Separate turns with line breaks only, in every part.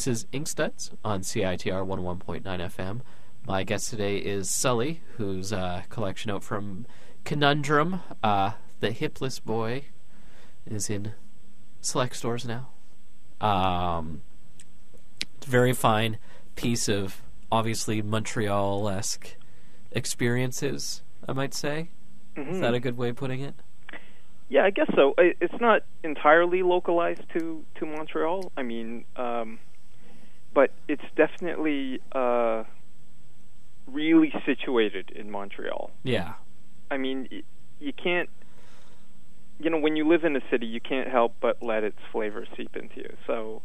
This is Inkstuds on CITR 101.9 FM. My guest today is Sully, whose uh, collection out from Conundrum, uh, The Hipless Boy, is in select stores now. Um, very fine piece of obviously Montreal esque experiences, I might say.
Mm-hmm.
Is that a good way of putting it?
Yeah, I guess so. It's not entirely localized to to Montreal. I mean, um, but it's definitely uh, really situated in Montreal.
Yeah.
I mean, y- you can't. You know, when you live in a city, you can't help but let its flavor seep into you. So,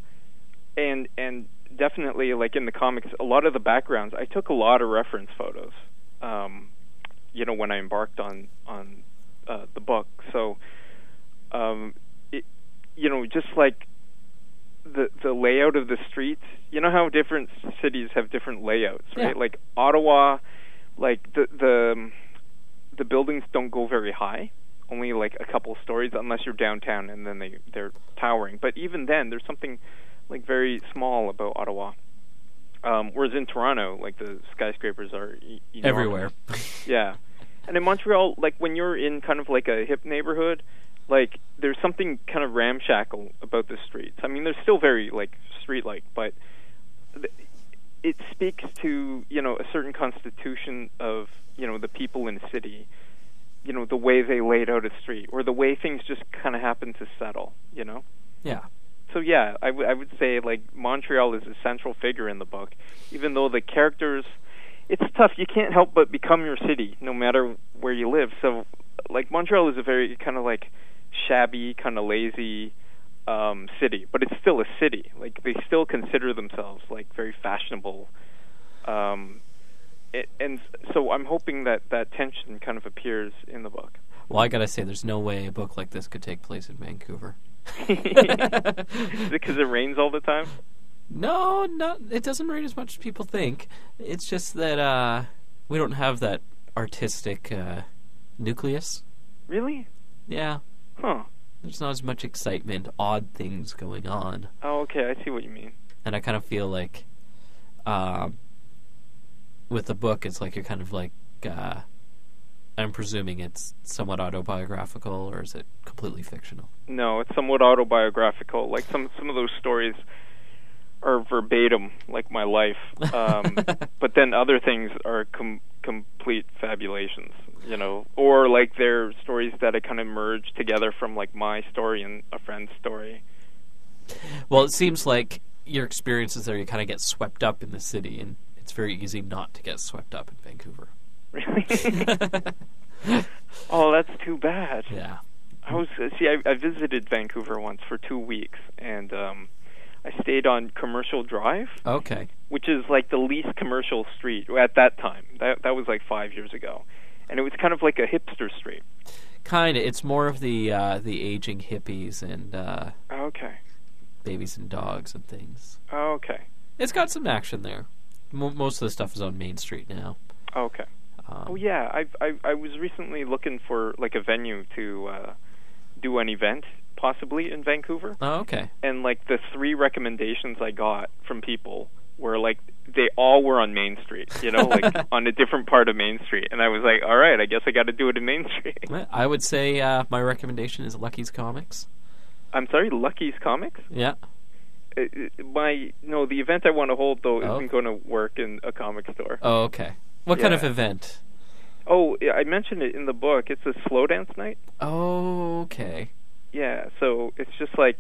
and and definitely, like in the comics, a lot of the backgrounds, I took a lot of reference photos. Um, you know, when I embarked on on uh, the book, so um, it, you know, just like the the layout of the streets. You know how different cities have different layouts, right?
Yeah.
Like Ottawa, like the the the buildings don't go very high, only like a couple stories, unless you're downtown, and then they they're towering. But even then, there's something like very small about Ottawa. Um, whereas in Toronto, like the skyscrapers are e-.
Everywhere.
Yeah. And in Montreal, like when you're in kind of like a hip neighborhood, like there's something kind of ramshackle about the streets. I mean, they're still very like street-like, but th- it speaks to you know a certain constitution of you know the people in a city. You know the way they laid out a street, or the way things just kind of happen to settle. You know
Yeah.
so yeah, I, w- I would say like Montreal is a central figure in the book, even though the characters, it's tough. You can't help but become your city, no matter where you live. So, like Montreal is a very kind of like shabby, kind of lazy um, city, but it's still a city. Like they still consider themselves like very fashionable. Um, it, and so I'm hoping that that tension kind of appears in the book.
Well, I gotta say, there's no way a book like this could take place in Vancouver.
is it because it rains all the time?
No, not. It doesn't rain as much as people think. It's just that uh, we don't have that artistic uh, nucleus.
Really?
Yeah,
Huh.
there's not as much excitement, odd things going on,
Oh, okay. I see what you mean.
and I kind of feel like, um, with the book, it's like you're kind of like. Uh, I'm presuming it's somewhat autobiographical, or is it completely fictional?
No, it's somewhat autobiographical. Like some some of those stories are verbatim, like my life. Um, but then other things are com- complete fabulations, you know, or like they're stories that I kind of merge together from like my story and a friend's story.
Well, it seems like your experiences there, you kind of get swept up in the city, and it's very easy not to get swept up in Vancouver.
Really? oh, that's too bad.
Yeah.
I was see. I, I visited Vancouver once for two weeks, and um, I stayed on Commercial Drive.
Okay.
which is like the least commercial street at that time. That that was like five years ago, and it was kind of like a hipster street.
Kind of. It's more of the uh, the aging hippies and uh,
Okay,
babies and dogs and things.
okay,
It's got some action there. Mo most of the stuff is on Main Street now.
okay.
Um,
Oh yeah, I I I was recently looking for like a venue to uh, do an event possibly in Vancouver,
Oh, okay.
and like the three recommendations I got from people were like they all were on Main Street, you know, like on a different part of Main Street, and I was like, all right, I guess I got to do it in Main Street.
I would say uh, my recommendation is Lucky's Comics.
I'm sorry, Lucky's Comics.
Yeah.
Uh, my no, the event I want to hold though
Oh.
isn't going to work in a comic store.
Oh, okay. What kind of event?
Oh, yeah, I mentioned it in the book. It's a slow dance night.
Oh, okay.
Yeah, so it's just like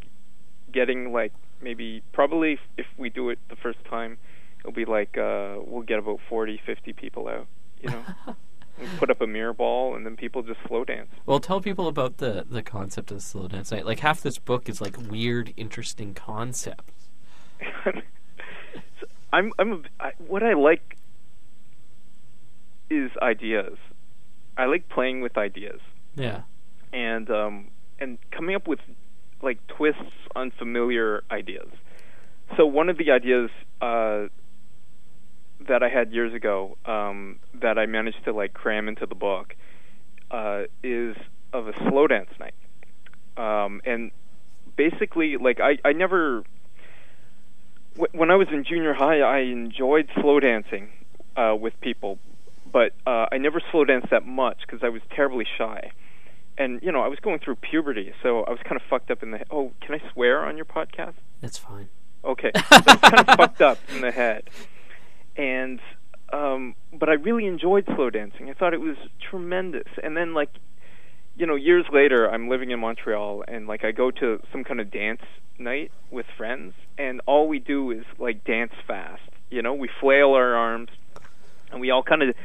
getting like maybe probably if, if we do it the first time, it'll be like uh we'll get about forty, fifty people out. You know, we put up a mirror ball and then people just slow dance.
Well, tell people about the the concept of slow dance night. Like half this book is like weird, interesting concepts.
So I'm I'm a, I, what I like is ideas. I like playing with ideas.
Yeah.
and um, and coming up with like twists on familiar ideas. So one of the ideas uh, that I had years ago um, that I managed to like cram into the book uh, is of a slow dance night, um, and basically like I I never wh- when I was in junior high, I enjoyed slow dancing uh, with people, but uh, I never slow danced that much because I was terribly shy. And you know, I was going through puberty, so I was kind of fucked up in the. Oh, can I swear on your podcast?
That's fine.
Okay, so I was kind of fucked up in the head, and um, but I really enjoyed slow dancing. I thought it was tremendous. And then like, you know, years later, I'm living in Montreal, and like I go to some kind of dance night with friends, and all we do is like dance fast. You know, we flail our arms, and we all kind of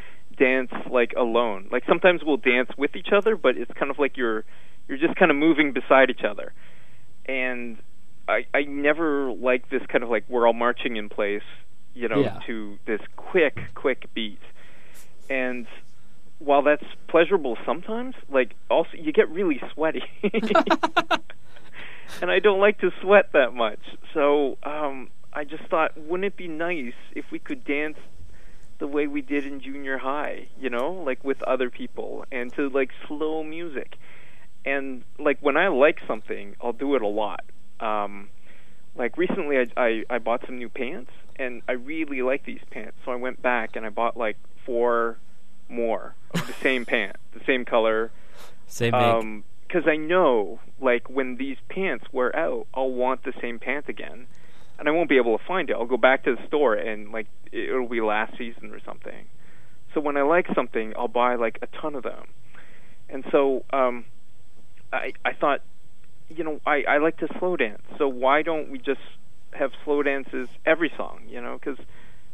dance like alone. Like sometimes we'll dance with each other, but it's kind of like you're you're just kind of moving beside each other. And I I never like this kind of like we're all marching in place you know,
Yeah.
to this quick, quick beat. And while that's pleasurable sometimes, like also you get really sweaty. and I don't like to sweat that much. So, um I just thought wouldn't it be nice if we could dance the way we did in junior high, you know, like with other people and to like slow music. And like when I like something, I'll do it a lot. Um like recently I, I I bought some new pants and I really like these pants. So I went back and I bought like four more of the same pant, the same color.
Same.
Um 'cause I know like when these pants wear out, I'll want the same pant again. And I won't be able to find it. I'll go back to the store and like it'll be last season or something. So when I like something, I'll buy like a ton of them. And so um I I thought you know, I I like to slow dance. So why don't we just have slow dances every song, you know? Cuz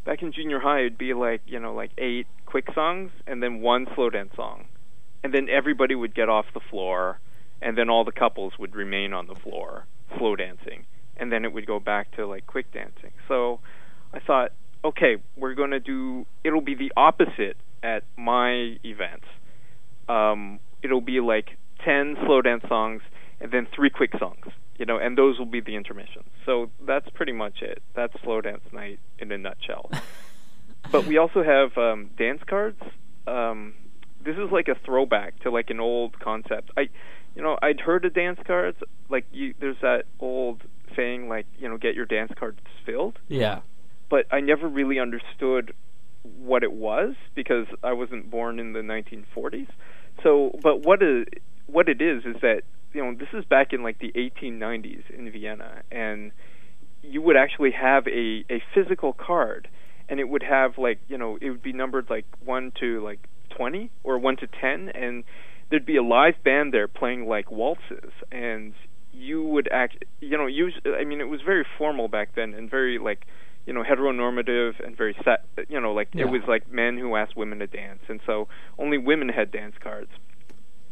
back in junior high it'd be like, you know, like eight quick songs and then one slow dance song. And then everybody would get off the floor and then all the couples would remain on the floor slow dancing and then it would go back to like quick dancing. So I thought, okay, we're going to do it'll be the opposite at my events. Um it'll be like 10 slow dance songs and then three quick songs, you know, and those will be the intermissions. So that's pretty much it. That's slow dance night in a nutshell. but we also have um dance cards. Um this is like a throwback to like an old concept. I you know, I'd heard of dance cards like you there's that old saying like, you know, get your dance cards filled,
yeah.
but I never really understood what it was because I wasn't born in the 1940s. So, but what is what it is is that you know this is back in like the 1890s in Vienna, and you would actually have a a physical card, and it would have like you know it would be numbered like one to like 20 or one to 10, and there'd be a live band there playing like waltzes, and you would act you know use I mean it was very formal back then and very like you know heteronormative and very set you know like
Yeah.
it was like men who asked women to dance. And so only women had dance cards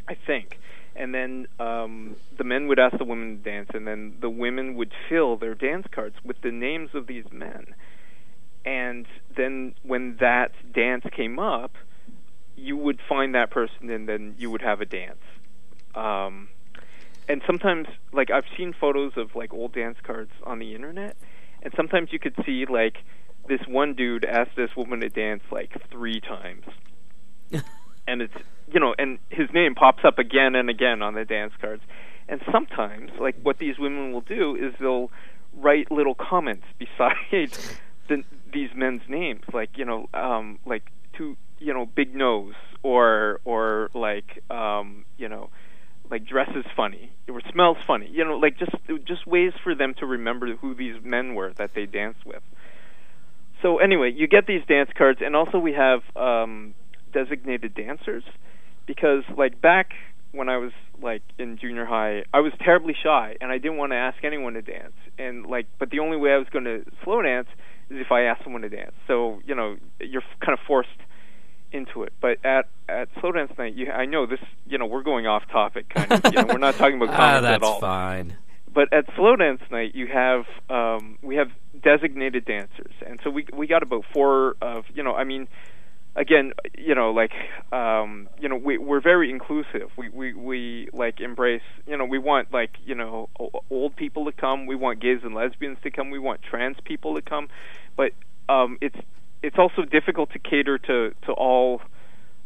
i think. And then um the men would ask the women to dance and then the women would fill their dance cards with the names of these men. And then when that dance came up you would find that person and then you would have a dance. Um and sometimes like I've seen photos of like old dance cards on the internet, and sometimes you could see like this one dude asked this woman to dance like three times, and it's you know, and his name pops up again and again on the dance cards, and sometimes like what these women will do is they'll write little comments beside the, these men's names, like you know, um, like two you know, big nose or or like um, you know like dresses funny or smells funny you know like just just ways for them to remember who these men were that they danced with. So anyway you get these dance cards and also we have um designated dancers because like back when I was like in junior high I was terribly shy and I didn't want to ask anyone to dance. And like but the only way I was going to slow dance is if I asked someone to dance. So you know you're kind of forced into it. But at at slow dance night, you, I know this. You know, we're going off topic, kind of. You know, we're not talking about comics
that's
at all.
fine.
But at slow dance night, you have um, we have designated dancers, and so we we got about four of you know. I mean, again, you know, like um, you know, we we're very inclusive. We we we like embrace. You know, we want like you know old people to come. We want gays and lesbians to come. We want trans people to come. But um, it's it's also difficult to cater to to all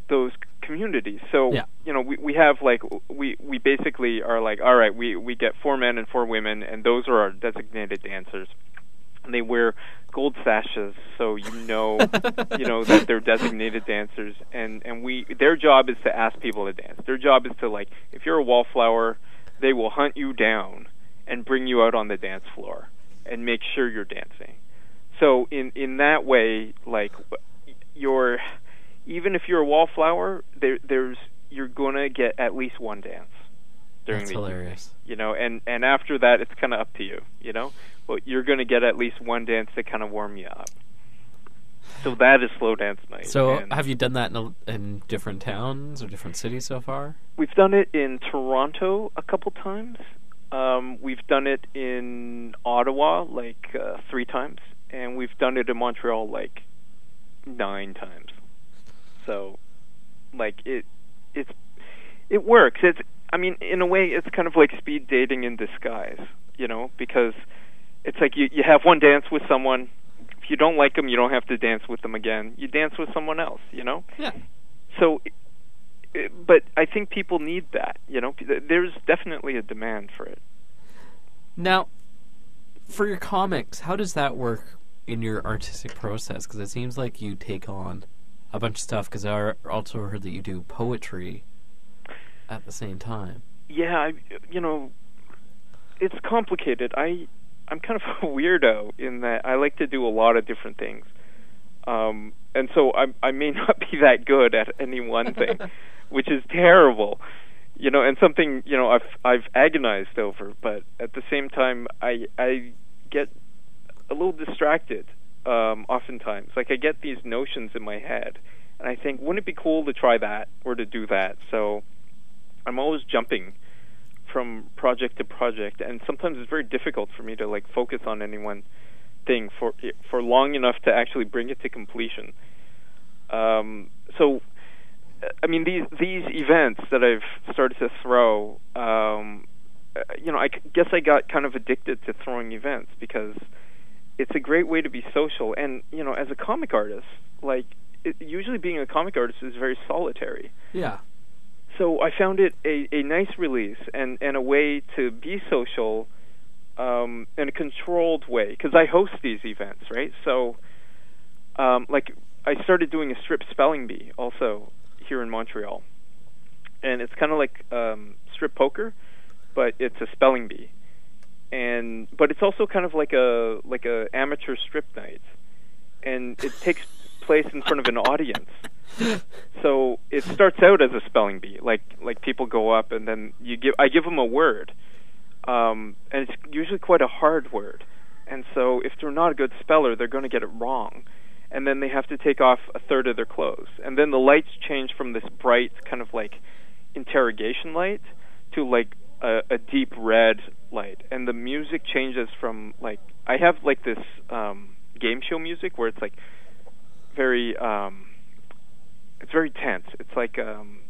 those communities. So
Yeah.
you know, we we have like we we basically are like, all right, we we get four men and four women, and those are our designated dancers. and they wear gold sashes so you know you know that they're designated dancers and and we their job is to ask people to dance their job is to like if you're a wallflower they will hunt you down and bring you out on the dance floor and make sure you're dancing so in in that way like you're even if you're a wallflower there there's you're going to get at least one dance during
That's
the evening,
hilarious.
you know? And and after that it's kind of up to you you know? But you're going to get at least one dance to kind of warm you up. So that is slow dance night
So,
and
have you done that in, a, in different towns or different cities so far?
we've done it in toronto a couple times. Um we've done it in ottawa like uh, three times and we've done it in montreal like nine times. So like it it's it works. It's i mean in a way it's kind of like speed dating in disguise you know because it's like you you have one dance with someone. If you don't like them you don't have to dance with them again. You dance with someone else you know?
Yeah.
so but i think people need that you know? There's definitely a demand for it.
Now, for your comics, how does that work in your artistic process? Because it seems like you take on a bunch of stuff. Because I also heard that you do poetry at the same time.
yeah I, you know it's complicated i i'm kind of a weirdo in that i like to do a lot of different things um and so i i may not be that good at any one thing which is terrible you know and something you know i've i've agonized over but at the same time i i get a little distracted um oftentimes. Like i get these notions in my head and i think wouldn't it be cool to try that or to do that? So i'm always jumping from project to project and sometimes it's very difficult for me to like focus on any one thing for for long enough to actually bring it to completion. Um so I mean these these events that I've started to throw um uh, you know I guess I got kind of addicted to throwing events because it's a great way to be social and you know as a comic artist like it, usually being a comic artist is very solitary
Yeah.
so I found it a, a nice release and, and a way to be social um, in a controlled way because I host these events, right? So, um, like, I started doing a strip spelling bee also here in Montreal, and it's kind of like um, strip poker, but it's a spelling bee, and but it's also kind of like a like a amateur strip night, and it takes place in front of an audience. So it starts out as a spelling bee. Like like people go up and then you give i give them a word. Um and it's usually quite a hard word. And so if they're not a good speller they're going to get it wrong. And then they have to take off a third of their clothes. And then the lights change from this bright kind of like interrogation light to like a, a deep red light and the music changes from like i have like this um game show music where it's like very um it's very tense. It's like um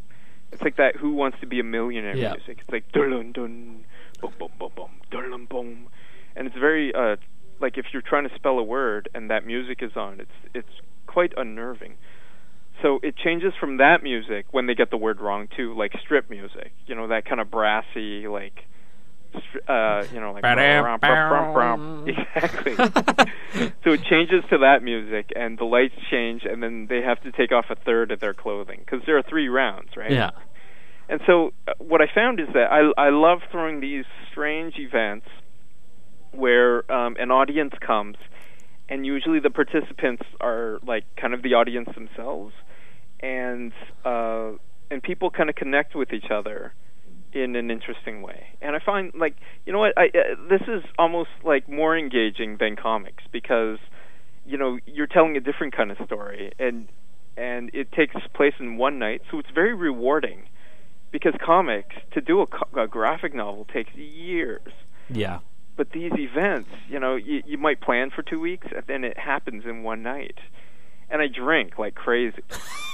it's like that who wants to be a millionaire
Yeah.
music. It's like dun dun boom boom boom boom dun boom and it's very uh like if you're trying to spell a word and that music is on, it's it's quite unnerving. So it changes from that music when they get the word wrong to like strip music, you know, that kind of brassy like uh you know like exactly. So it changes to that music and the lights change and then they have to take off a third of their clothing because there are three rounds right?
Yeah.
and so uh, what i found is that i i love throwing these strange events where um an audience comes and usually the participants are like kind of the audience themselves and uh and people kind of connect with each other in an interesting way. And I find like you know what I uh, this is almost like more engaging than comics because you know you're telling a different kind of story and and it takes place in one night, so it's very rewarding. Because comics to do a, co- a graphic novel takes years.
Yeah.
But these events, you know, you, you might plan for two weeks, and then it happens in one night and I drink like crazy.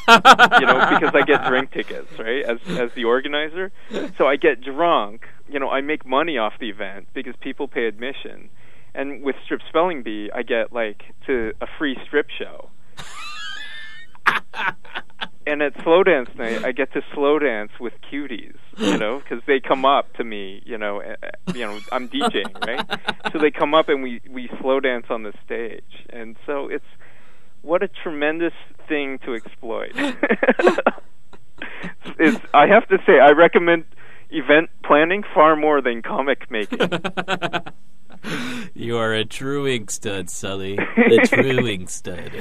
you know, because I get drink tickets, right? As as the organizer, so I get drunk. You know, I make money off the event because people pay admission, and with Strip Spelling Bee, I get like to a free strip show. and at slow dance night, I get to slow dance with cuties, you know, because they come up to me, you know, you know, I'm DJing, right? so they come up and we we slow dance on the stage, and so it's what a tremendous thing to exploit. it's, I have to say, I recommend event planning far more than comic making.
you are a true ink stud, Sully. A true ink stud.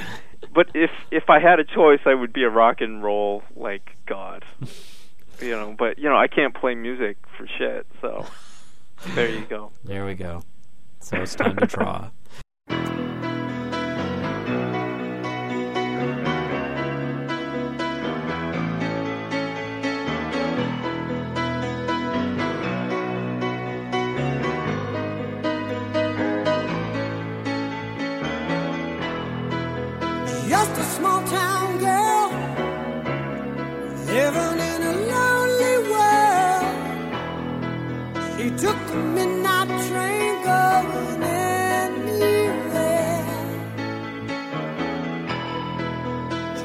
But if if I had a choice, I would be a rock and roll like god. you know, but you know, I can't play music for shit. So there you go.
There we go. So it's time to draw.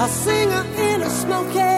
a singer in a smoky.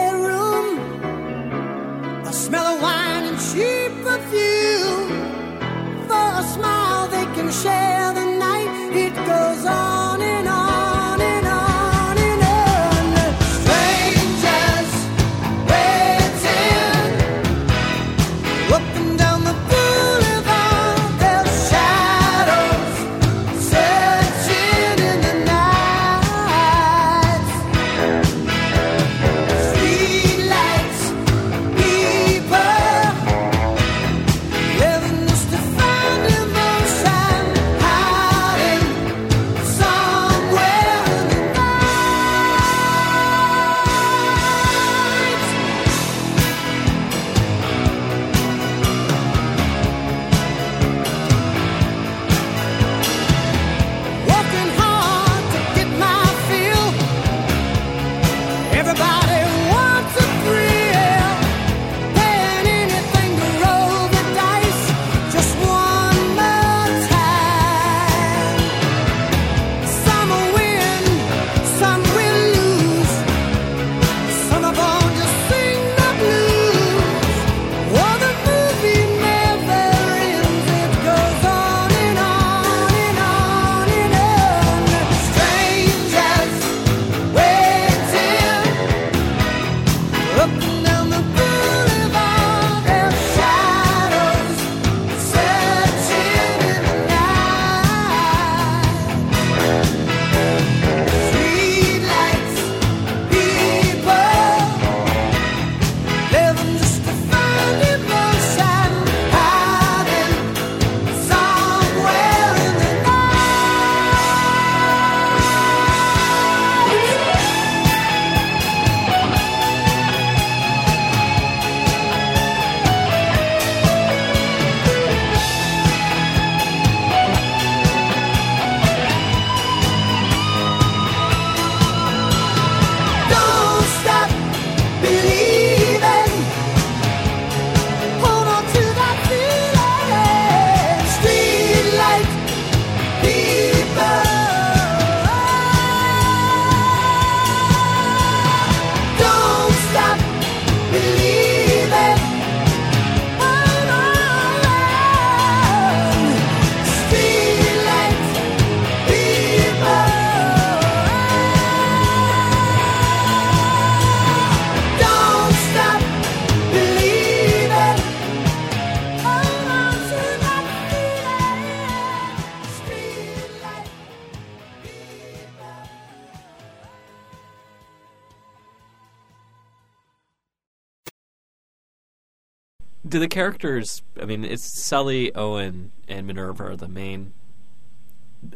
the
characters? I mean, it's Sully, Owen, and Minerva are the main.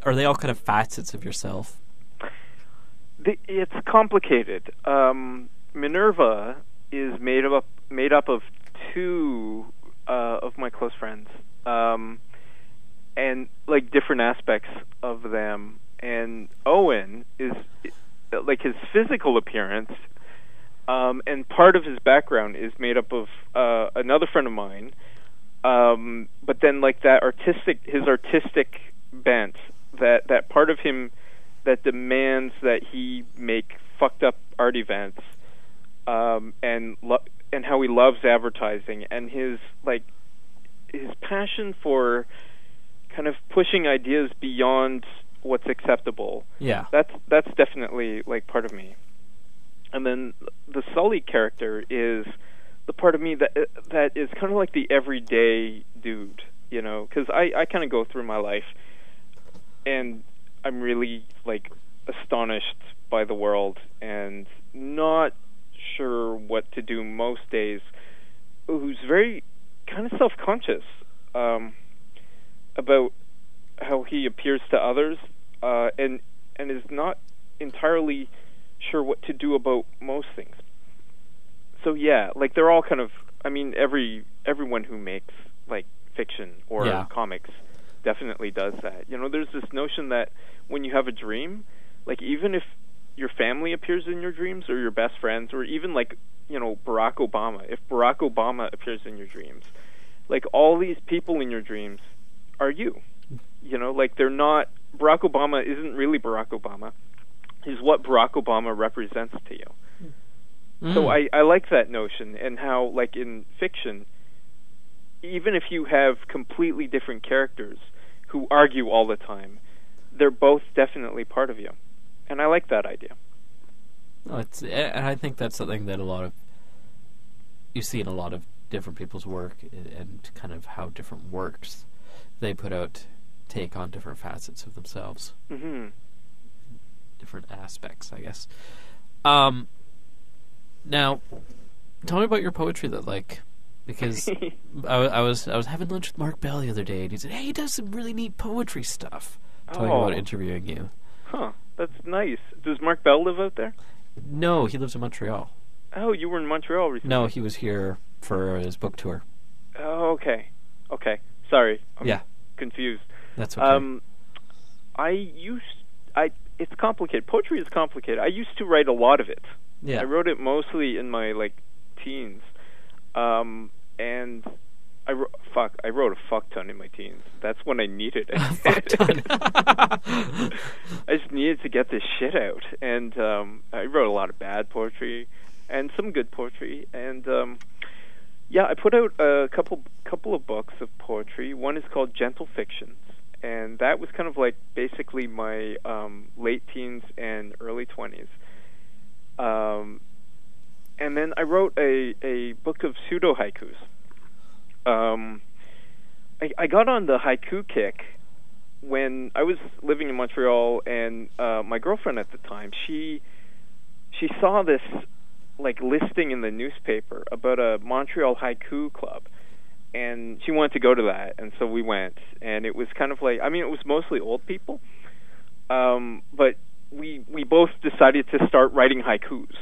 Are they all kind of facets of yourself?
The, it's complicated. Um, Minerva is made up made up of two uh, of my close friends, um, and like different aspects of them. And Owen is like his physical appearance um, and part of his background is made up of uh, another friend of mine. Um, but then like that artistic, his artistic bent, that that part of him that demands that he make fucked up art events um, and lo- and how he loves advertising and his like his passion for kind of pushing ideas beyond what's acceptable.
Yeah.
That's that's definitely like part of me. And then the Sully character is the part of me that that is kind of like the everyday dude, you know, because I I kind of go through my life and I'm really like astonished by the world and not sure what to do most days. Who's very kind of self-conscious um, about how he appears to others, uh, and and is not entirely sure what to do about most things. So yeah, like they're all kind of. I mean, every everyone who makes like fiction or
Yeah.
comics definitely does that. You know, there's this notion that when you have a dream, like even if your family appears in your dreams or your best friends or even like, you know, Barack Obama, if Barack Obama appears in your dreams, like all these people in your dreams are you. You know, like they're not Barack Obama isn't really Barack Obama. He's what Barack Obama represents to you. So
Mm.
I, I like that notion and how like in fiction, even if you have completely different characters who argue all the time, they're both definitely part of you. And I like that idea.
No, it's, and I think that's something that a lot of you see in a lot of different people's work and kind of how different works they put out take on different facets of themselves,
Mhm.
Different aspects, I guess. Um, now, tell me about your poetry that like because I, I was I was having lunch with Mark Bell the other day and he said, "Hey, he does some really neat poetry stuff." Talking
Oh.
about interviewing you.
Huh. That's nice. Does Mark Bell live out there?
No, he lives in Montreal.
Oh, you were in Montreal recently.
No, he was here for his book tour.
Oh, okay. Okay. Sorry. I'm
Yeah.
confused.
That's okay.
Um, I used I. It's complicated. Poetry is complicated. I used to write a lot of it.
yeah.
I wrote it mostly in my like teens, um, and I wrote, fuck. I wrote a fuck ton in my teens. That's when I needed it.
Fuck ton.
I just needed to get this shit out, and um, I wrote a lot of bad poetry and some good poetry, and um, yeah, I put out a couple couple of books of poetry. One is called Gentle Fictions, and that was kind of like basically my um, late teens and early twenties. Um, and then I wrote a a book of pseudo haikus. Um, I, I got on the haiku kick when I was living in Montreal, and uh, my girlfriend at the time, she she saw this like listing in the newspaper about a Montreal haiku club, and she wanted to go to that, and so we went, and it was kind of like I mean it was mostly old people, um, but we we both decided to start writing haikus.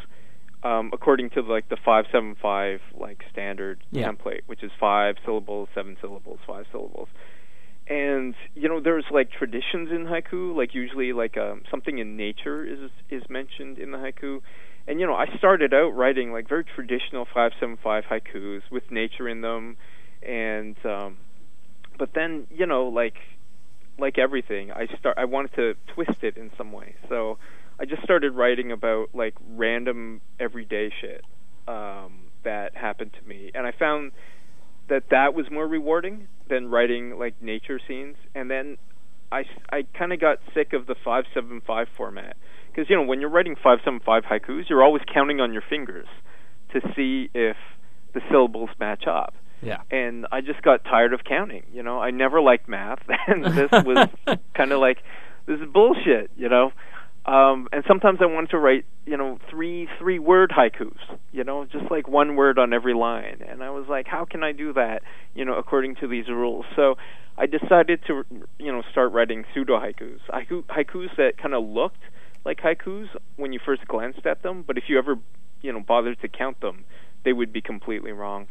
Um, according to like the five seven five like standard
Yeah.
template, which is five syllables, seven syllables, five syllables and you know there's like traditions in haiku like usually like um something in nature is is mentioned in the haiku and you know i started out writing like very traditional 575 haikus with nature in them and um but then you know like like everything i start i wanted to twist it in some way. So i just started writing about like random everyday shit um that happened to me. And i found that that was more rewarding than writing like nature scenes. And then i i kind of got sick of the 575 format. Because you know when you're writing 575 haikus you're always counting on your fingers to see if the syllables match up
yeah.
and I just got tired of counting. You know, I never liked math, and this was kind of like this is bullshit. You know, um, and sometimes I wanted to write, you know, three three word haikus. You know, just like one word on every line, and I was like, how can I do that? You know, according to these rules. So I decided to, you know, start writing pseudo haikus, haiku, haikus that kind of looked like haikus when you first glanced at them, but if you ever, you know, bothered to count them, they would be completely wrong.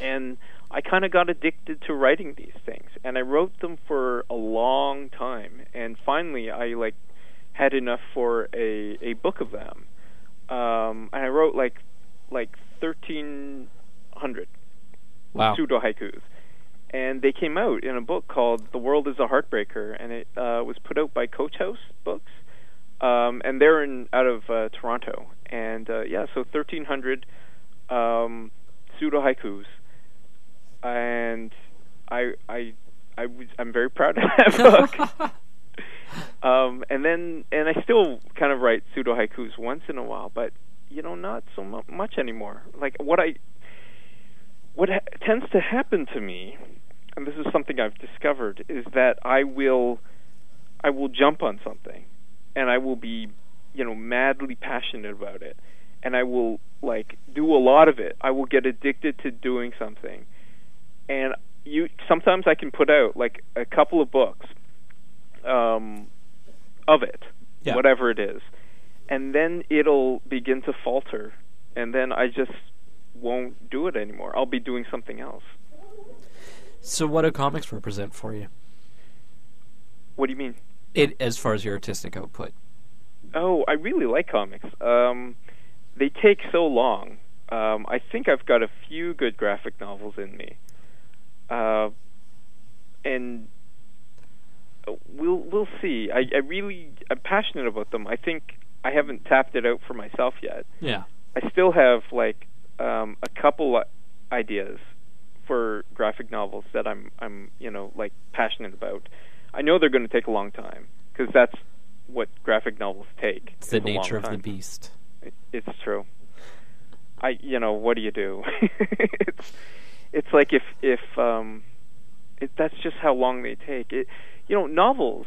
And I kind of got addicted to writing these things, and I wrote them for a long time, and finally I like had enough for a a book of them. Um, and I wrote like like thirteen hundred
Wow.
pseudo haikus, and they came out in a book called "The World Is a Heartbreaker," and it uh, was put out by Coach House Books, um, and they're in out of uh, Toronto. And uh, yeah, so thirteen hundred um, pseudo haikus, and I I I was, I'm very proud of that book. um, and then and I still kind of write pseudo haikus once in a while, but you know not so mu- much anymore. Like what I what ha- tends to happen to me, and this is something I've discovered, is that I will I will jump on something, and I will be you know madly passionate about it, and I will like do a lot of it. I will get addicted to doing something, and you sometimes I can put out like a couple of books um, of it,
Yeah.
whatever it is, and then it'll begin to falter, and then I just won't do it anymore. I'll be doing something else.
So, what do comics represent for you?
What do you mean?
It as far as your artistic output.
Oh, I really like comics. Um, they take so long. Um, I think I've got a few good graphic novels in me, uh, and we'll we'll see. I, I really I'm passionate about them. I think I haven't tapped it out for myself yet.
Yeah.
I still have like um, a couple ideas for graphic novels that I'm I'm you know like passionate about. I know they're going to take a long time because that's what graphic novels take.
It's the nature of the beast.
It- It's true. I you know what do you do? it's it's like if if um it, that's just how long they take. It you know novels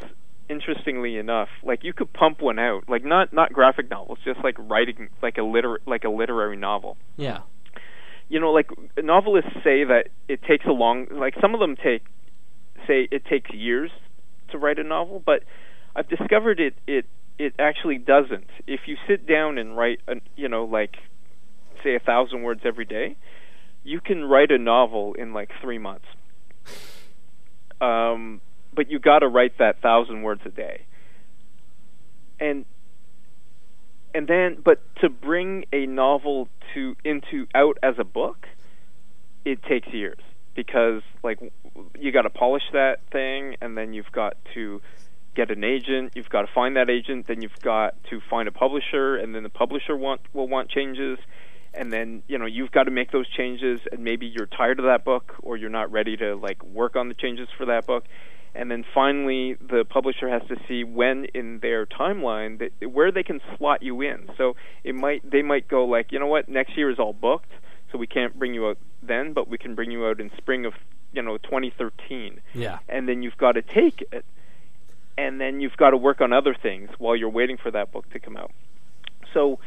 interestingly enough like you could pump one out like not not graphic novels just like writing like a liter like a literary novel
Yeah.
you know, like novelists say that it takes a long, like some of them take, say it takes years to write a novel, but I've discovered it it it actually doesn't. If you sit down and write, an, you know, like say a thousand words every day, you can write a novel in like three months. Um, but you got to write that thousand words a day, and and then but to bring a novel to into out as a book it takes years because like you got to polish that thing and then you've got to get an agent you've got to find that agent then you've got to find a publisher and then the publisher want will want changes. And then you know you've got to make those changes and maybe you're tired of that book or you're not ready to like work on the changes for that book. And then finally the publisher has to see when in their timeline that where they can slot you in. So it might they might go like you know what? Next year is all booked so we can't bring you out then but we can bring you out in spring of you know 2013
Yeah.
and then you've got to take it and then you've got to work on other things while you're waiting for that book to come out. So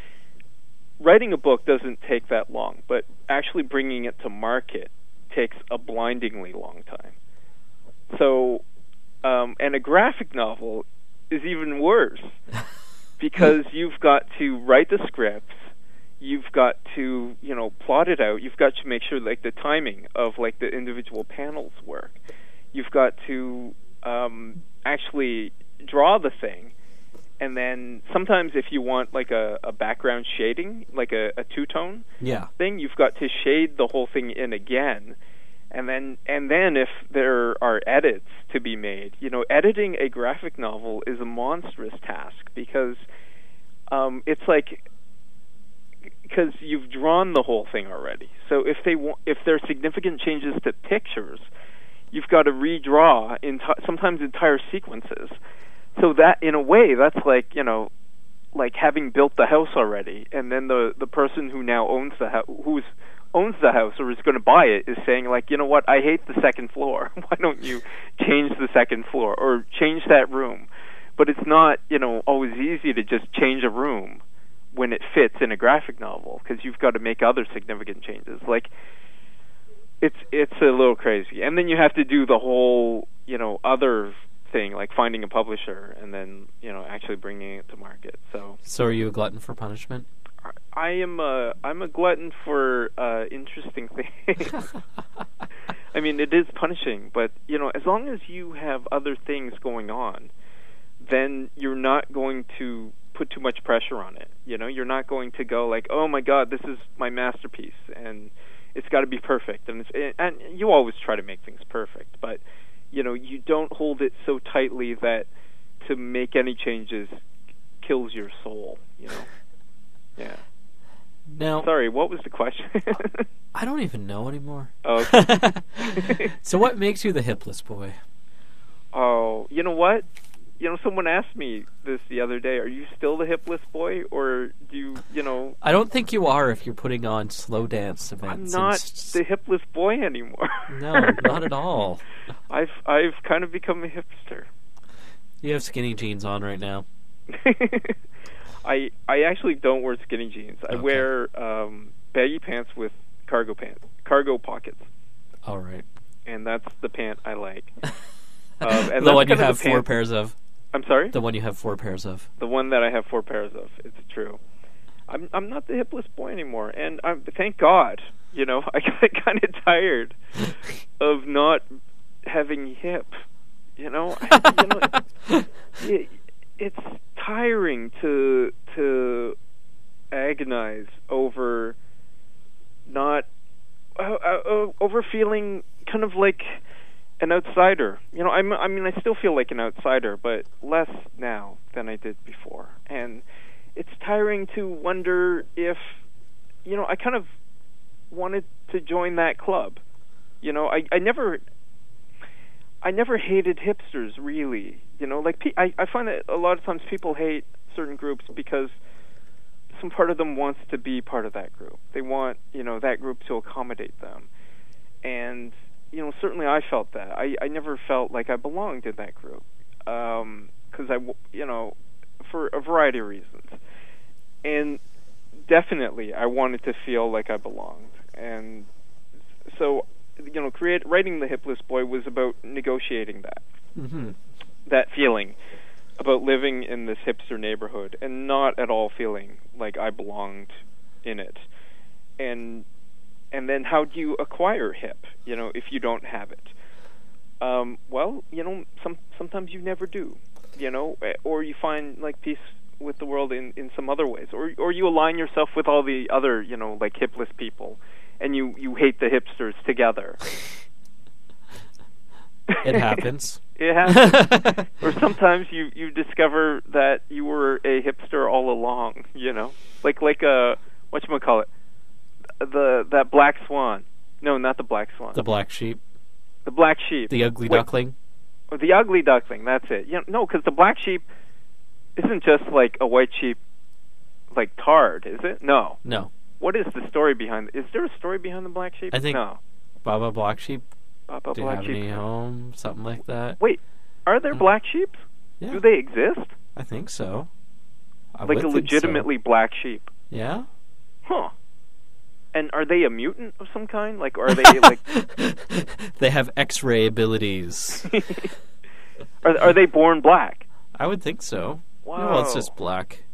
writing a book doesn't take that long but actually bringing it to market takes a blindingly long time. So um, and a graphic novel is even worse because you've got to write the scripts you've got to you know plot it out you've got to make sure like the timing of like the individual panels work. You've got to um, actually draw the thing. And then sometimes if you want like a, a background shading like a, a two tone
Yeah.
thing you've got to shade the whole thing in again. And then and then if there are edits to be made you know editing a graphic novel is a monstrous task because um it's like because you've drawn the whole thing already. So if they want if there are significant changes to pictures you've got to redraw sometimes entire sequences. So that in a way that's like you know like having built the house already and then the the person who now owns the house who's owns the house or is going to buy it is saying like you know what? I hate the second floor. Why don't you change the second floor or change that room? But it's not you know always easy to just change a room when it fits in a graphic novel because you've got to make other significant changes. Like it's it's a little crazy and then you have to do the whole you know other thing, like finding a publisher and then you know actually bringing it to market. So
So are you a glutton for punishment?
I am a I'm a glutton for uh, interesting things. I mean, it is punishing, but you know, as long as you have other things going on, then you're not going to put too much pressure on it. You know, you're not going to go like, "Oh my God, this is my masterpiece," and it's got to be perfect. And it's, and you always try to make things perfect, but you know, you don't hold it so tightly that to make any changes kills your soul. You know. Yeah.
Now,
Sorry, what was the question?
I don't even know anymore.
oh, okay.
so what makes you the hipless boy?
oh, you know what? You know, someone asked me this the other day. Are you still the hipless boy, or do you, you know?
I don't think you are if you're putting on slow dance events. I'm not
the hipless boy anymore.
No, not at all.
I've I've kind of become a hipster.
You have skinny jeans on right now.
I I actually don't wear skinny jeans. I
Okay.
wear um, baggy pants with cargo pants, cargo pockets,
All right.
and that's the pant I like. Um, and
the one you have four pairs of.
I'm sorry.
The one you have four pairs of.
the one that I have four pairs of. It's true. I'm I'm not the hipless boy anymore, and I'm thank God. You know, I got kind of tired of not having hip. You know, I, you know, it, it's tiring to to agonize over not uh, uh, uh, over feeling kind of like an outsider. You know, I'm, I mean, I still feel like an outsider, but less now than I did before. And it's tiring to wonder if, you know, I kind of wanted to join that club. You know, I, I never, I never hated hipsters really. You know, like I, I find that a lot of times people hate certain groups because some part of them wants to be part of that group. They want, you know, that group to accommodate them. And you know, certainly I felt that. I I never felt like I belonged in that group. Um cuz I w- you know, for a variety of reasons. And definitely I wanted to feel like I belonged. And so you know, create writing the hipless boy was about negotiating that
Mm-hmm.
that feeling about living in this hipster neighborhood and not at all feeling like I belonged in it. And and then how do you acquire hip, you know, if you don't have it? Um, well, you know, some sometimes you never do, you know, eh, or you find like peace with the world in in some other ways, or or you align yourself with all the other, you know, like hipless people, and you you hate the hipsters together.
It happens.
It happens. or sometimes you you discover that you were a hipster all along. You know, like like a what you call it, the that black swan. No, not the black swan.
the black sheep,
The black sheep.
the ugly
Wait.
duckling.
Or the ugly duckling. That's it. You know, no, because the black sheep isn't just like a white sheep, like tarred, is it? No.
No,
What is the story behind? Is there a story behind the black sheep?
I think-
no.
Baba Black Sheep.
Baba
Do you
black
have
sheep.
any home? Something like that.
Wait, are there
Mm.
black sheep?
Yeah,
Do they exist?
I think so. I
like a
think so.
legitimately black sheep?
Yeah.
Huh. And are they a mutant of some kind? Like, are they like?
they have X-ray abilities.
are are they born black?
I would think so.
Wow.
Well, it's just black.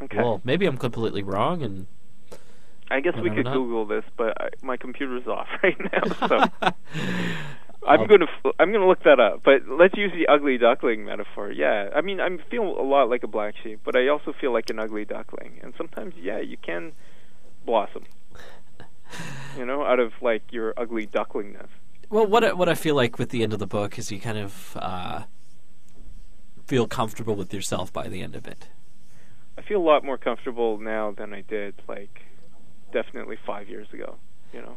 Okay.
Well, maybe I'm completely wrong, and
I guess we could
know.
Google this, but I, my computer's off right now, so I'm gonna f- I'm gonna look that up. But let's use the ugly duckling metaphor. Yeah, I mean I'm feel a lot like a black sheep, but I also feel like an ugly duckling, and sometimes yeah, you can blossom. You know, out of like your ugly ducklingness.
Well, what I, what I feel like with the end of the book is you kind of uh, feel comfortable with yourself by the end of it.
I feel a lot more comfortable now than I did like definitely five years ago. You know.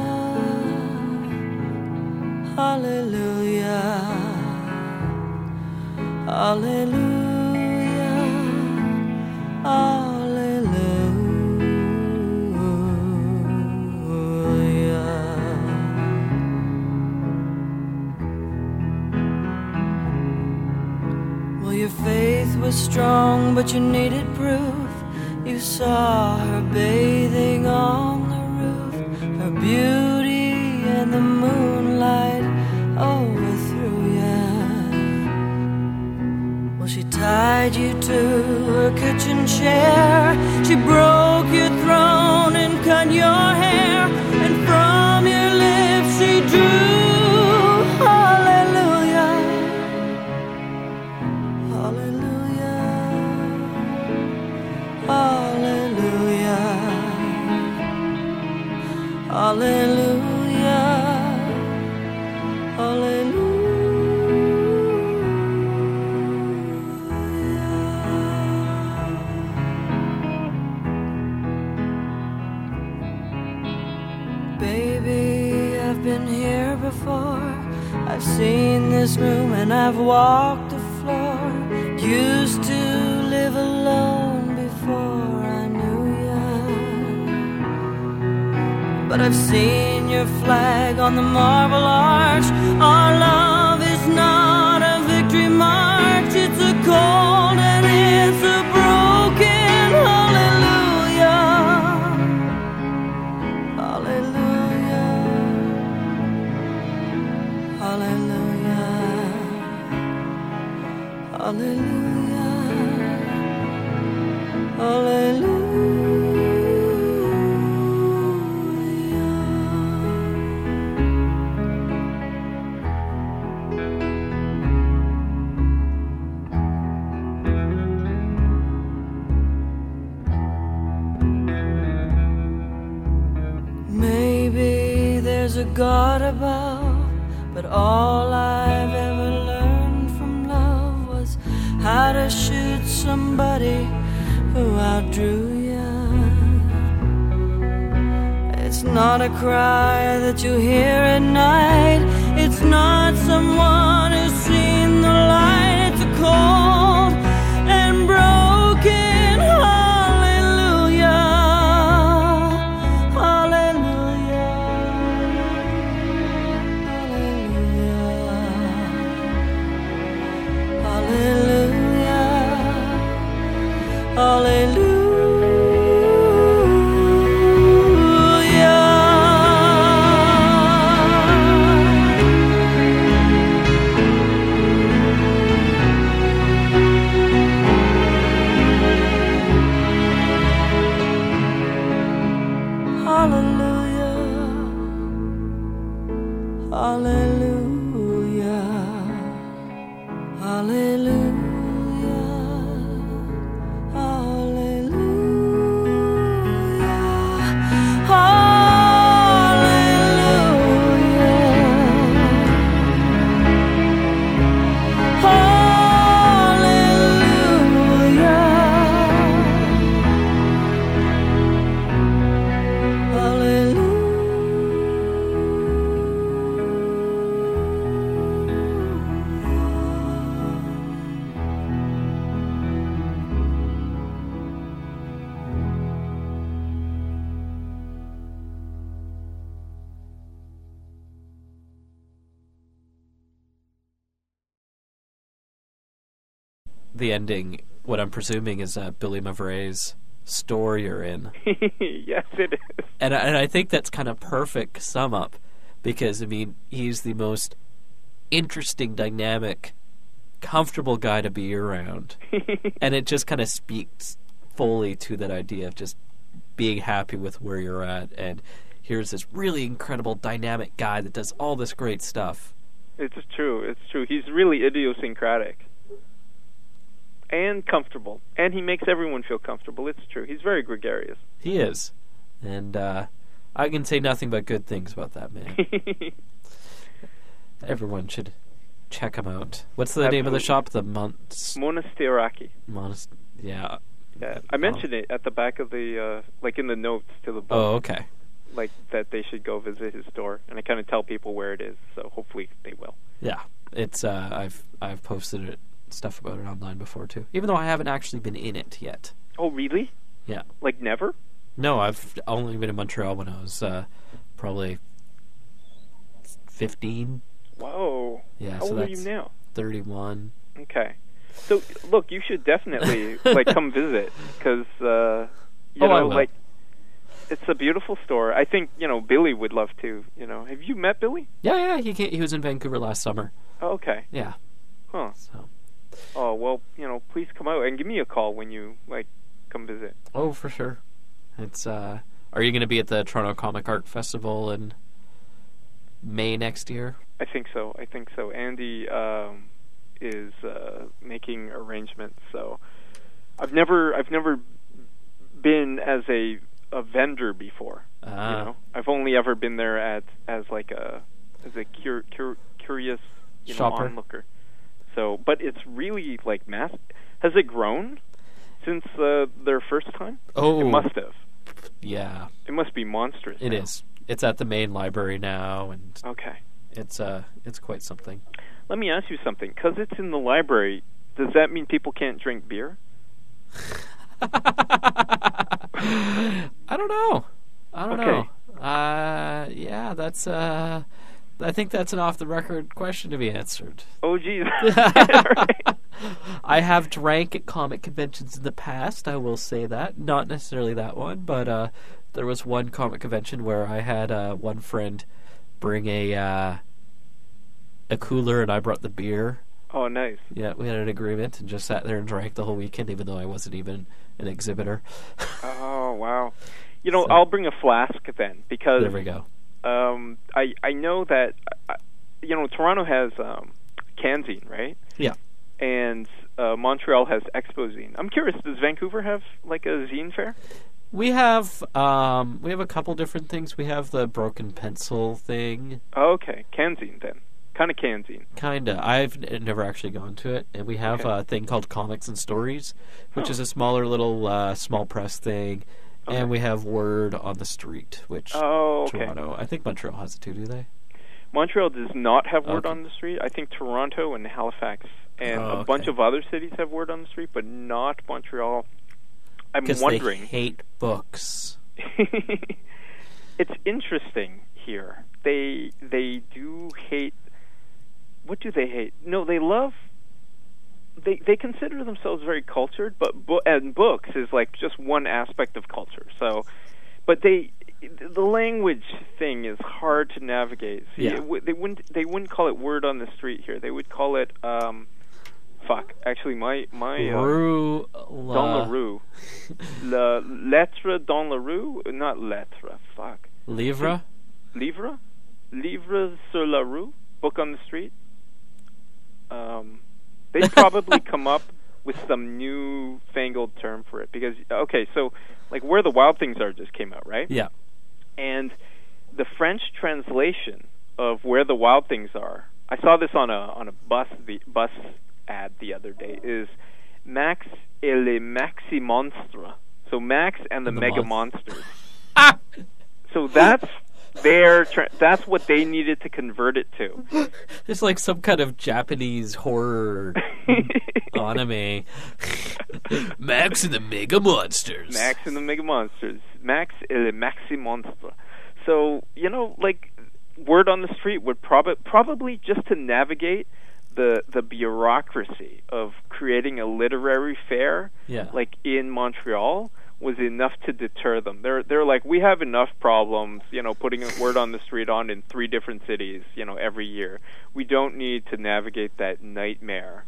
hallelujah, hallelujah. Hallelujah. Well, your faith was strong, but you needed proof. You saw her bathing on the roof, her beauty and the moonlight tied you to her kitchen chair. She broke your throne and cut your hair. That you hear at night. It's not someone who's seen the light. It's a cold
ending, what I'm presuming, is uh, Billy Mavreas' store you're in.
yes, it is.
and I, and I think that's kind of perfect sum up because I mean he's the most interesting, dynamic, comfortable guy to be around, and it just kind of speaks fully to that idea of just being happy with where you're at. And here's this really incredible, dynamic guy that does all this great stuff.
It's true. It's true. He's really idiosyncratic and comfortable, and he makes everyone feel comfortable. It's true. He's very gregarious.
He is, and uh, I can say nothing but good things about that man. Everyone should check him out. What's the name of the shop? The Monst
Monastiraki.
Monast. Yeah.
Yeah, I mentioned it at the back of the uh like in the notes to the book.
Oh, okay.
like that they should go visit his store, and I kind of tell people where it is. So hopefully they will.
Yeah, it's. Uh, I've I've posted it, stuff about it online before too. Even though I haven't actually been in it yet.
Oh, really?
Yeah.
Like never?
No, I've only been in Montreal when I was uh, probably fifteen.
Whoa.
Yeah,
How
so
old are you now?
thirty-one.
Okay. So look, you should definitely like come visit because uh, you
Oh,
know, like it's a beautiful store. I think you know Billy would love to. You know, have you met Billy?
Yeah, yeah. He came, he was in Vancouver last summer.
Oh, okay.
Yeah.
Huh.
So.
Oh well, you know, please come out and give me a call when you like come visit.
Oh, for sure. It's. uh Are you going to be at the Toronto Comic Art Festival in May next year?
I think so. I think so. Andy um, is uh, making arrangements. So I've never I've never been as a a vendor before.
Ah.
You know, I've only ever been there at as like a as a cur, cur, curious you know,
Shopper.
onlooker. So, but it's really like mass. Has it grown since uh, their first time?
Oh,
It must have.
Yeah,
It must be monstrous.
it
now.
is. It's at the main library now, and
Okay.
it's uh, it's quite something.
Let me ask you something. Because it's in the library, does that mean people can't drink beer?
I don't know. I don't
Okay.
know. Uh, yeah, that's uh, I think that's an off the record question to be answered.
Oh, geez. Right.
I have drank at comic conventions in the past. I will say that, not necessarily that one, but uh, there was one comic convention where I had uh, one friend bring a uh, a cooler, and I brought the beer.
Oh, nice.
Yeah, we had an agreement, and just sat there and drank the whole weekend, even though I wasn't even an exhibitor.
Oh, wow. You know,
So-
I'll bring a flask then because
there we go.
Um, I I know that you know Toronto has um, Canzine, right?
Yeah.
And uh, Montreal has Expozine. I'm curious, does Vancouver have like a zine fair?
We have um, we have a couple different things. We have the broken pencil thing,
Oh, okay, Canzine then. Kind of Canzine.
kinda. I've n- never actually gone to it, and we have
Okay.
a thing called Comics and Stories, which
Oh.
is a smaller little uh, small press thing,
Okay.
and we have Word on the Street, which
Oh, okay.
Toronto. I think Montreal has it too. Do they?
Montreal does not have word
Okay.
on the street. I think Toronto and Halifax and
Oh,
a bunch of other cities have word on the street, but not Montreal. I'm
Because they
wondering.
hate books.
it's interesting here. They they do hate. What do they hate? No, they love. They they consider themselves very cultured, but bo- and books is like just one aspect of culture. So, but they the language thing is hard to navigate. See,
Yeah.
w- they wouldn't they wouldn't call it word on the street here. They would call it um, fuck. Actually, my my uh,
Rue
dans la rue. La lettre dans la rue, not lettre. Fuck.
Livre.
Livre, livre sur la rue, book on the street. Um, they probably come up with some new fangled term for it because okay, so like where the wild things are just came out, right?
Yeah.
And the French translation of where the wild things are, I saw this on a on a bus the bus ad the other day is Max et les maxi monstres. So Max and the,
And the
mega
mon-
monsters. So that's their tra- that's what they needed to convert it to.
It's like some kind of Japanese horror anime. Max and the Mega Monsters.
Max and the Mega Monsters. Max les Maxi Monster. So, you know, like word on the street would probably probably just to navigate the the bureaucracy of creating a literary fair
Yeah.
like in Montreal was enough to deter them. They're they're like we have enough problems, you know, putting a word on the street on in three different cities, you know, every year. We don't need to navigate that nightmare.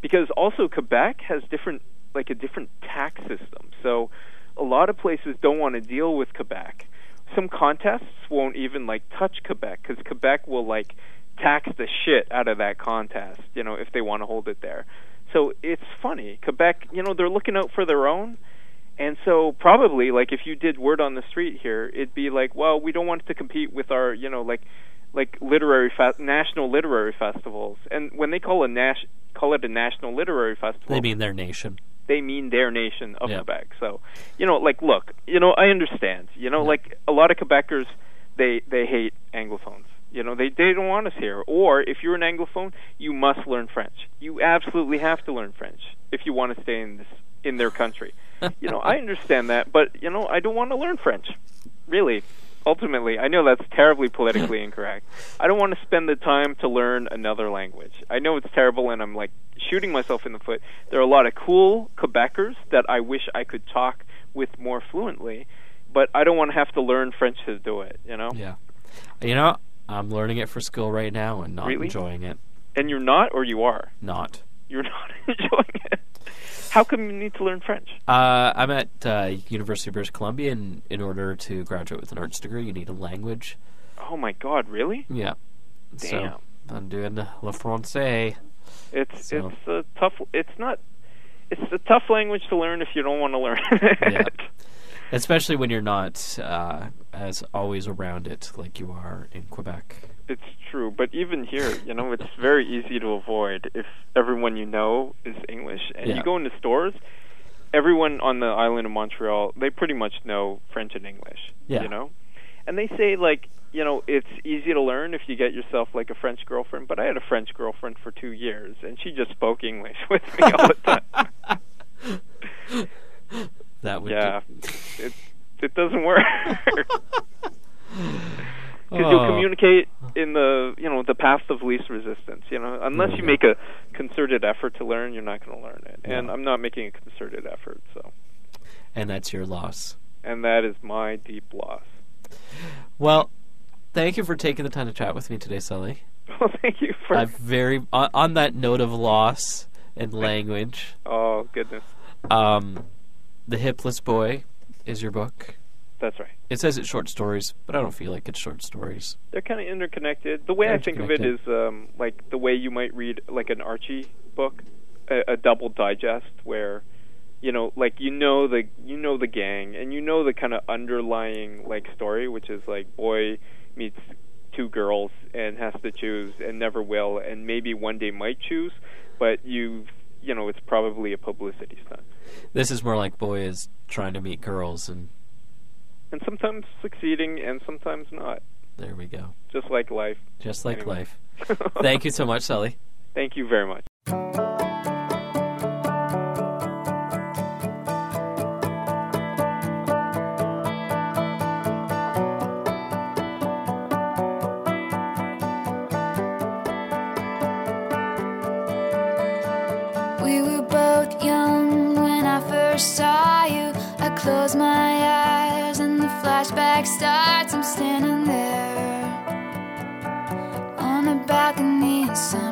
Because also Quebec has different like a different tax system. So a lot of places don't want to deal with Quebec. Some contests won't even like touch Quebec cuz Quebec will like tax the shit out of that contest, you know, if they want to hold it there. So it's funny. Quebec, you know, they're looking out for their own And so probably like if you did word on the street here, it'd be like, well, we don't want to compete with our, you know, like like literary fe- national literary festivals. And when they call a nas- call it a national literary festival,
They mean their nation.
they mean their nation of
Yeah.
Quebec. So, you know, like look, you know, I understand. You know,
Yeah.
like a lot of Quebecers they they hate anglophones. You know, they they don't want us here. Or if you're an anglophone, you must learn French. You absolutely have to learn French if you want to stay in this in their country. You know, I understand that, but you know, I don't want to learn French. Really. Ultimately, I know that's terribly politically incorrect. I don't want to spend the time to learn another language. I know it's terrible and I'm like shooting myself in the foot. There are a lot of cool Quebecers that I wish I could talk with more fluently, but I don't want to have to learn French to do it, you know?
Yeah. You know, I'm learning it for school right now and not
Really?
enjoying it.
And you're not or you are?
Not.
You're not enjoying it. How come you need to learn French?
Uh, I'm at uh, University of British Columbia, and in order to graduate with an arts degree, you need a language.
Oh my god, really?
Yeah.
Damn.
So I'm doing Le Francais.
It's
So-
it's a tough it's not it's a tough language to learn if you don't want to learn it.
Yeah. Especially when you're not uh, as always around it like you are in Quebec.
It's true, but even here, you know, it's very easy to avoid if everyone you know is English. And
Yeah.
you go into stores, everyone on the island of Montreal, they pretty much know French and English.
Yeah.
You know? And they say like, you know, it's easy to learn if you get yourself like a French girlfriend, but I had a French girlfriend for 2 years and she just spoke English with me all the time.
That would
yeah. It it doesn't work. because
Oh.
you'll communicate in the you know the path of least resistance. You know, unless you
you
make a concerted effort to learn, you're not going to learn it. And I'm not making a concerted effort, so
and that's your loss.
and that is my deep loss.
Well, thank you for taking the time to chat with me today, Sully.
Well, thank you for.
I've very on, on that note of loss and language.
oh goodness,
Um, the Hipless Boy is your book.
That's right.
It says it's short stories, but I don't feel like it's short stories.
They're kind of interconnected. The way I think of it is um, like the way you might read like an Archie book, a, a double digest where you know like you know the you know the gang and you know the kind of underlying like story which is like boy meets two girls and has to choose and never will and maybe one day might choose but you you know it's probably a publicity stunt
This is more like boy is trying to meet girls, and
and sometimes succeeding and sometimes not
there we go.
just like life
Just like
Anyway.
life. Thank you so much, Sully.
thank you very much
We were both young when I first saw you. I close my eyes and the starts. I'm standing there on the balcony in summer